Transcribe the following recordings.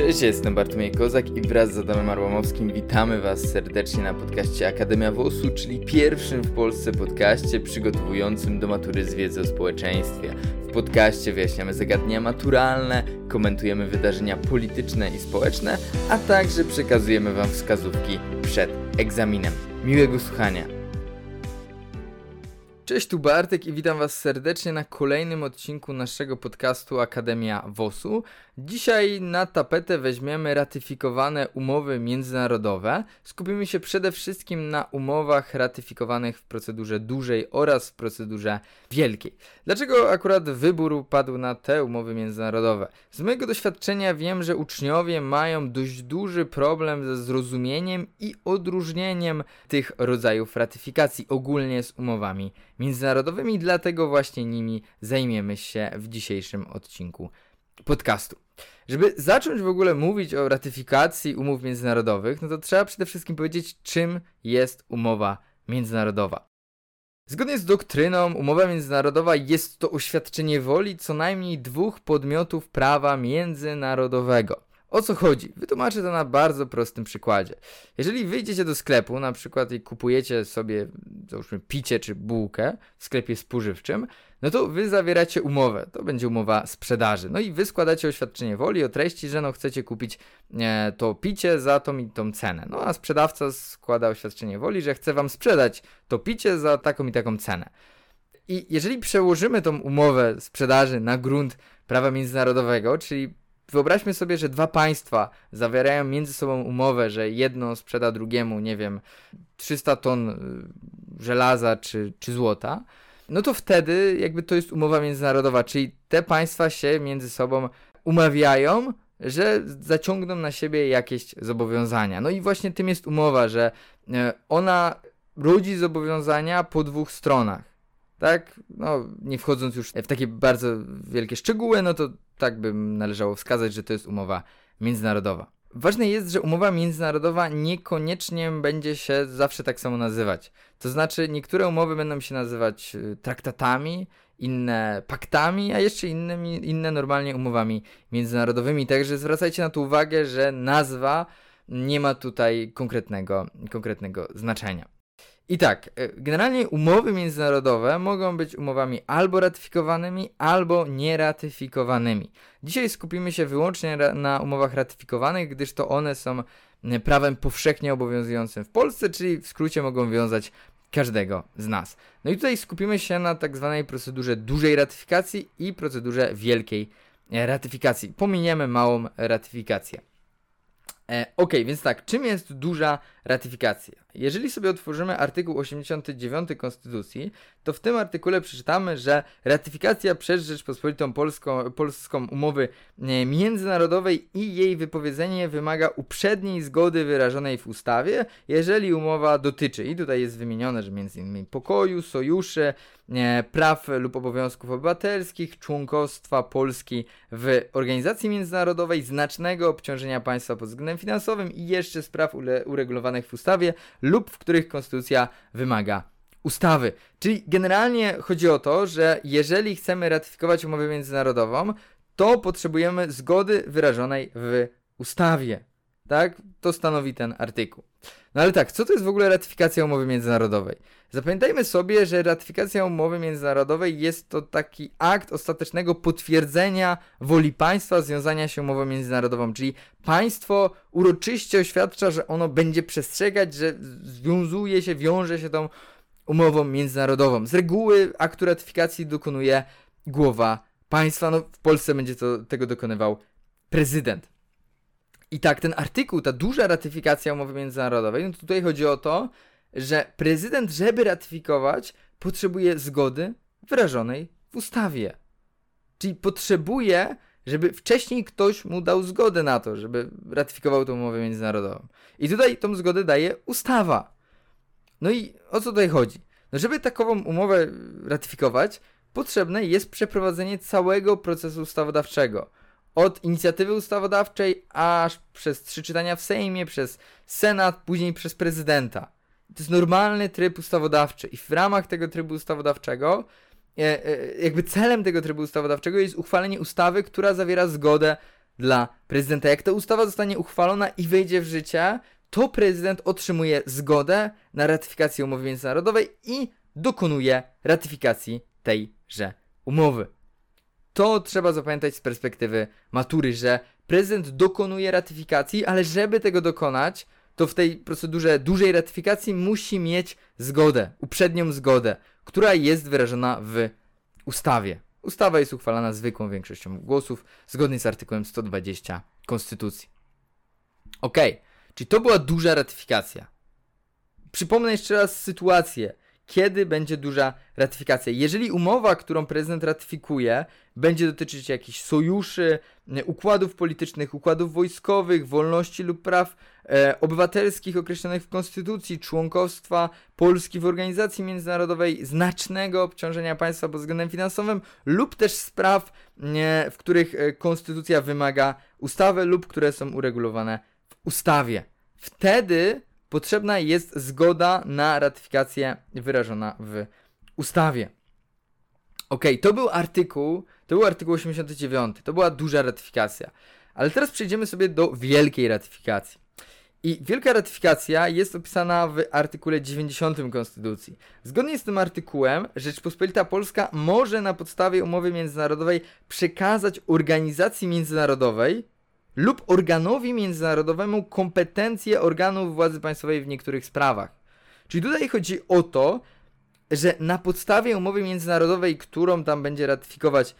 Cześć, jestem Bartłomiej Kozak i wraz z Adamem Arłamowskim witamy Was serdecznie na podcaście Akademia WOS-u, czyli pierwszym w Polsce podcaście przygotowującym do matury z wiedzy o społeczeństwie. W podcaście wyjaśniamy zagadnienia maturalne, komentujemy wydarzenia polityczne i społeczne, a także przekazujemy Wam wskazówki przed egzaminem. Miłego słuchania! Cześć, tu Bartek i witam Was serdecznie na kolejnym odcinku naszego podcastu Akademia WOS-u. Dzisiaj na tapetę weźmiemy ratyfikowane umowy międzynarodowe. Skupimy się przede wszystkim na umowach ratyfikowanych w procedurze dużej oraz w procedurze wielkiej. Dlaczego akurat wybór padł na te umowy międzynarodowe? Z mojego doświadczenia wiem, że uczniowie mają dość duży problem ze zrozumieniem i odróżnieniem tych rodzajów ratyfikacji ogólnie z umowami międzynarodowymi, dlatego właśnie nimi zajmiemy się w dzisiejszym odcinku podcastu. Żeby zacząć w ogóle mówić o ratyfikacji umów międzynarodowych, no to trzeba przede wszystkim powiedzieć, czym jest umowa międzynarodowa. Zgodnie z doktryną, umowa międzynarodowa jest to oświadczenie woli co najmniej dwóch podmiotów prawa międzynarodowego. O co chodzi? Wytłumaczę to na bardzo prostym przykładzie. Jeżeli wyjdziecie do sklepu, na przykład i kupujecie sobie, załóżmy, picie czy bułkę w sklepie spożywczym, no to wy zawieracie umowę. To będzie umowa sprzedaży. No i wy składacie oświadczenie woli o treści, że no chcecie kupić e, to picie za tą i tą cenę. No a sprzedawca składa oświadczenie woli, że chce wam sprzedać to picie za taką i taką cenę. I jeżeli przełożymy tą umowę sprzedaży na grunt prawa międzynarodowego, czyli wyobraźmy sobie, że dwa państwa zawierają między sobą umowę, że jedno sprzeda drugiemu, nie wiem, 300 ton żelaza czy, czy złota, no to wtedy jakby to jest umowa międzynarodowa, czyli te państwa się między sobą umawiają, że zaciągną na siebie jakieś zobowiązania. No i właśnie tym jest umowa, że e, ona rodzi zobowiązania po dwóch stronach. Tak? No, nie wchodząc już w takie bardzo wielkie szczegóły, no to tak bym należało wskazać, że to jest umowa międzynarodowa. Ważne jest, że umowa międzynarodowa niekoniecznie będzie się zawsze tak samo nazywać. To znaczy, niektóre umowy będą się nazywać y, traktatami, inne paktami, a jeszcze innymi, inne normalnie umowami międzynarodowymi. Także zwracajcie na to uwagę, że nazwa nie ma tutaj konkretnego, konkretnego znaczenia. I tak, e, generalnie umowy międzynarodowe mogą być umowami albo ratyfikowanymi, albo nieratyfikowanymi. Dzisiaj skupimy się wyłącznie na umowach ratyfikowanych, gdyż to one są prawem powszechnie obowiązującym w Polsce, czyli w skrócie mogą wiązać każdego z nas. No i tutaj skupimy się na tak zwanej procedurze dużej ratyfikacji i procedurze wielkiej ratyfikacji. Pominiemy małą ratyfikację. E, ok, więc tak, czym jest duża ratyfikacja? Jeżeli sobie otworzymy artykuł 89 Konstytucji, to w tym artykule przeczytamy, że ratyfikacja przez Rzeczpospolitą Polską, Polską umowy e, międzynarodowej i jej wypowiedzenie wymaga uprzedniej zgody wyrażonej w ustawie, jeżeli umowa dotyczy, i tutaj jest wymienione, że m.in. pokoju, sojuszy, e, praw lub obowiązków obywatelskich, członkostwa Polski w organizacji międzynarodowej, znacznego obciążenia państwa pod względem finansowym i jeszcze spraw uregulowanych w ustawie lub w których konstytucja wymaga ustawy. Czyli generalnie chodzi o to, że jeżeli chcemy ratyfikować umowę międzynarodową, to potrzebujemy zgody wyrażonej w ustawie. Tak? To stanowi ten artykuł. No ale tak, co to jest w ogóle ratyfikacja umowy międzynarodowej? Zapamiętajmy sobie, że ratyfikacja umowy międzynarodowej jest to taki akt ostatecznego potwierdzenia woli państwa związania się umową międzynarodową, czyli państwo uroczyście oświadcza, że ono będzie przestrzegać, że związuje się, wiąże się tą umową międzynarodową. Z reguły aktu ratyfikacji dokonuje głowa państwa, no w Polsce będzie to, tego dokonywał prezydent. I tak, ten artykuł, ta duża ratyfikacja umowy międzynarodowej, no tutaj chodzi o to, że prezydent, żeby ratyfikować, potrzebuje zgody wyrażonej w ustawie. Czyli potrzebuje, żeby wcześniej ktoś mu dał zgodę na to, żeby ratyfikował tę umowę międzynarodową. I tutaj tą zgodę daje ustawa. No i o co tutaj chodzi? No, żeby takową umowę ratyfikować, potrzebne jest przeprowadzenie całego procesu ustawodawczego od inicjatywy ustawodawczej, aż przez trzy czytania w Sejmie, przez Senat, później przez prezydenta. To jest normalny tryb ustawodawczy i w ramach tego trybu ustawodawczego, e, e, jakby celem tego trybu ustawodawczego jest uchwalenie ustawy, która zawiera zgodę dla prezydenta. Jak ta ustawa zostanie uchwalona i wejdzie w życie, to prezydent otrzymuje zgodę na ratyfikację umowy międzynarodowej i dokonuje ratyfikacji tejże umowy. To trzeba zapamiętać z perspektywy matury, że prezydent dokonuje ratyfikacji, ale żeby tego dokonać, to w tej procedurze dużej ratyfikacji musi mieć zgodę, uprzednią zgodę, która jest wyrażona w ustawie. Ustawa jest uchwalana zwykłą większością głosów, zgodnie z artykułem 120 Konstytucji. Ok, czyli to była duża ratyfikacja. Przypomnę jeszcze raz sytuację kiedy będzie duża ratyfikacja. Jeżeli umowa, którą prezydent ratyfikuje, będzie dotyczyć jakichś sojuszy, układów politycznych, układów wojskowych, wolności lub praw e, obywatelskich określonych w Konstytucji, członkostwa Polski w organizacji międzynarodowej, znacznego obciążenia państwa pod względem finansowym lub też spraw, w których e, Konstytucja wymaga ustawy lub które są uregulowane w ustawie. Wtedy potrzebna jest zgoda na ratyfikację wyrażona w ustawie. Ok, to był artykuł, to był artykuł 89, to była duża ratyfikacja. Ale teraz przejdziemy sobie do wielkiej ratyfikacji. I wielka ratyfikacja jest opisana w artykule 90 Konstytucji. Zgodnie z tym artykułem, Rzeczpospolita Polska może na podstawie umowy międzynarodowej przekazać organizacji międzynarodowej lub organowi międzynarodowemu kompetencje organów władzy państwowej w niektórych sprawach. Czyli tutaj chodzi o to, że na podstawie umowy międzynarodowej, którą tam będzie ratyfikować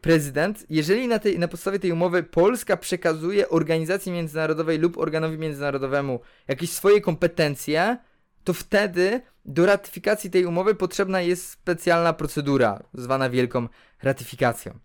prezydent, jeżeli na, tej, na podstawie tej umowy Polska przekazuje organizacji międzynarodowej lub organowi międzynarodowemu jakieś swoje kompetencje, to wtedy do ratyfikacji tej umowy potrzebna jest specjalna procedura, zwana wielką ratyfikacją.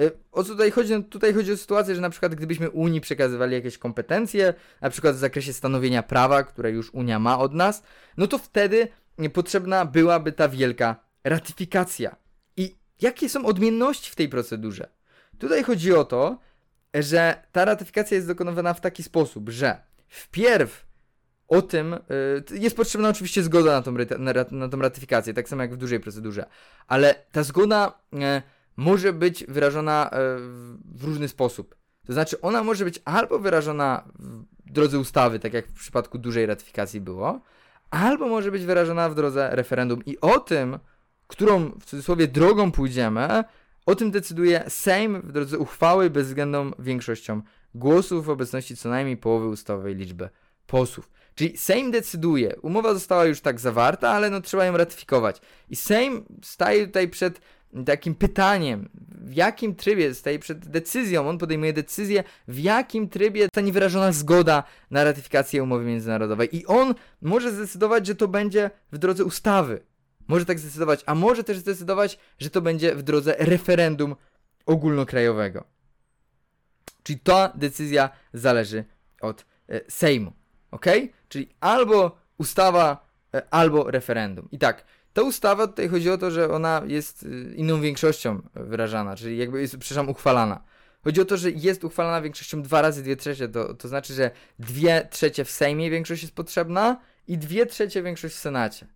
Y, o co tutaj chodzi? No tutaj chodzi o sytuację, że na przykład gdybyśmy Unii przekazywali jakieś kompetencje, na przykład w zakresie stanowienia prawa, które już Unia ma od nas, no to wtedy potrzebna byłaby ta wielka ratyfikacja. I jakie są odmienności w tej procedurze? Tutaj chodzi o to, że ta ratyfikacja jest dokonywana w taki sposób, że wpierw o tym yy, jest potrzebna oczywiście zgoda na tą, na, na tą ratyfikację, tak samo jak w dużej procedurze, ale ta zgoda. Może być wyrażona e, w różny sposób. To znaczy, ona może być albo wyrażona w drodze ustawy, tak jak w przypadku dużej ratyfikacji było, albo może być wyrażona w drodze referendum. I o tym, którą w cudzysłowie drogą pójdziemy, o tym decyduje Sejm w drodze uchwały bezwzględną większością głosów w obecności co najmniej połowy ustawowej liczby posłów. Czyli Sejm decyduje, umowa została już tak zawarta, ale no trzeba ją ratyfikować. I Sejm staje tutaj przed takim pytaniem, w jakim trybie staje przed decyzją, on podejmuje decyzję, w jakim trybie zostanie wyrażona zgoda na ratyfikację umowy międzynarodowej. I on może zdecydować, że to będzie w drodze ustawy. Może tak zdecydować, a może też zdecydować, że to będzie w drodze referendum ogólnokrajowego. Czyli ta decyzja zależy od e, Sejmu. Ok? Czyli albo ustawa, e, albo referendum. I tak, ta ustawa tutaj chodzi o to, że ona jest y, inną większością wyrażana, czyli jakby jest, przepraszam, uchwalana. Chodzi o to, że jest uchwalana większością dwa razy dwie trzecie, to, to znaczy, że dwie trzecie w Sejmie większość jest potrzebna i dwie trzecie większość w Senacie.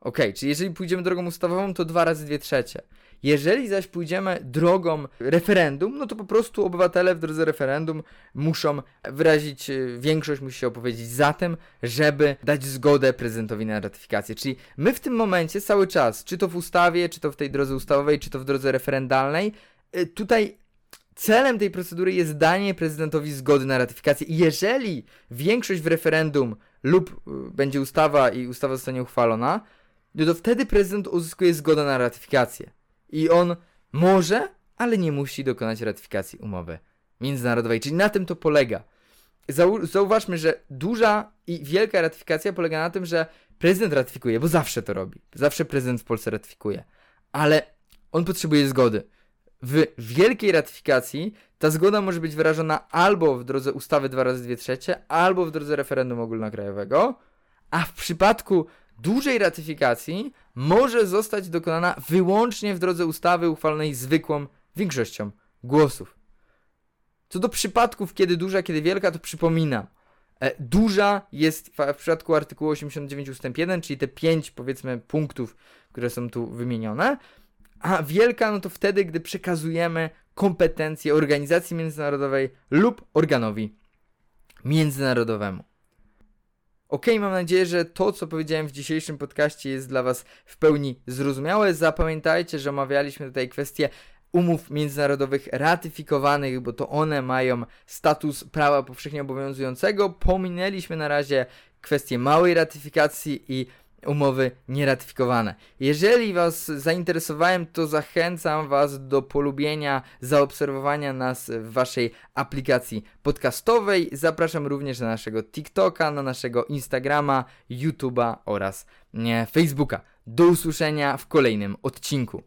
Ok, czyli jeżeli pójdziemy drogą ustawową, to dwa razy dwie trzecie. Jeżeli zaś pójdziemy drogą referendum, no to po prostu obywatele w drodze referendum muszą wyrazić, y, większość musi się opowiedzieć za tym, żeby dać zgodę prezydentowi na ratyfikację. Czyli my w tym momencie cały czas, czy to w ustawie, czy to w tej drodze ustawowej, czy to w drodze referendalnej, y, tutaj celem tej procedury jest danie prezydentowi zgody na ratyfikację. I jeżeli większość w referendum lub y, będzie ustawa i ustawa zostanie uchwalona, no to wtedy prezydent uzyskuje zgodę na ratyfikację. I on może, ale nie musi dokonać ratyfikacji umowy międzynarodowej. Czyli na tym to polega. Zau zauważmy, że duża i wielka ratyfikacja polega na tym, że prezydent ratyfikuje, bo zawsze to robi. Zawsze prezydent w Polsce ratyfikuje. Ale on potrzebuje zgody. W wielkiej ratyfikacji ta zgoda może być wyrażona albo w drodze ustawy 2 razy 2 trzecie, albo w drodze referendum ogólnokrajowego, a w przypadku dużej ratyfikacji może zostać dokonana wyłącznie w drodze ustawy uchwalonej zwykłą większością głosów. Co do przypadków, kiedy duża, kiedy wielka, to przypominam. E, duża jest w, w przypadku artykułu 89 ust. 1, czyli te pięć, powiedzmy, punktów, które są tu wymienione, a wielka, no to wtedy, gdy przekazujemy kompetencje organizacji międzynarodowej lub organowi międzynarodowemu. Ok, mam nadzieję, że to, co powiedziałem w dzisiejszym podcaście, jest dla Was w pełni zrozumiałe. Zapamiętajcie, że omawialiśmy tutaj kwestie umów międzynarodowych ratyfikowanych, bo to one mają status prawa powszechnie obowiązującego. Pominęliśmy na razie kwestię małej ratyfikacji i umowy nieratyfikowane. Jeżeli Was zainteresowałem, to zachęcam Was do polubienia, zaobserwowania nas w Waszej aplikacji podcastowej. Zapraszam również na naszego TikToka, na naszego Instagrama, YouTube'a oraz Facebooka. Do usłyszenia w kolejnym odcinku.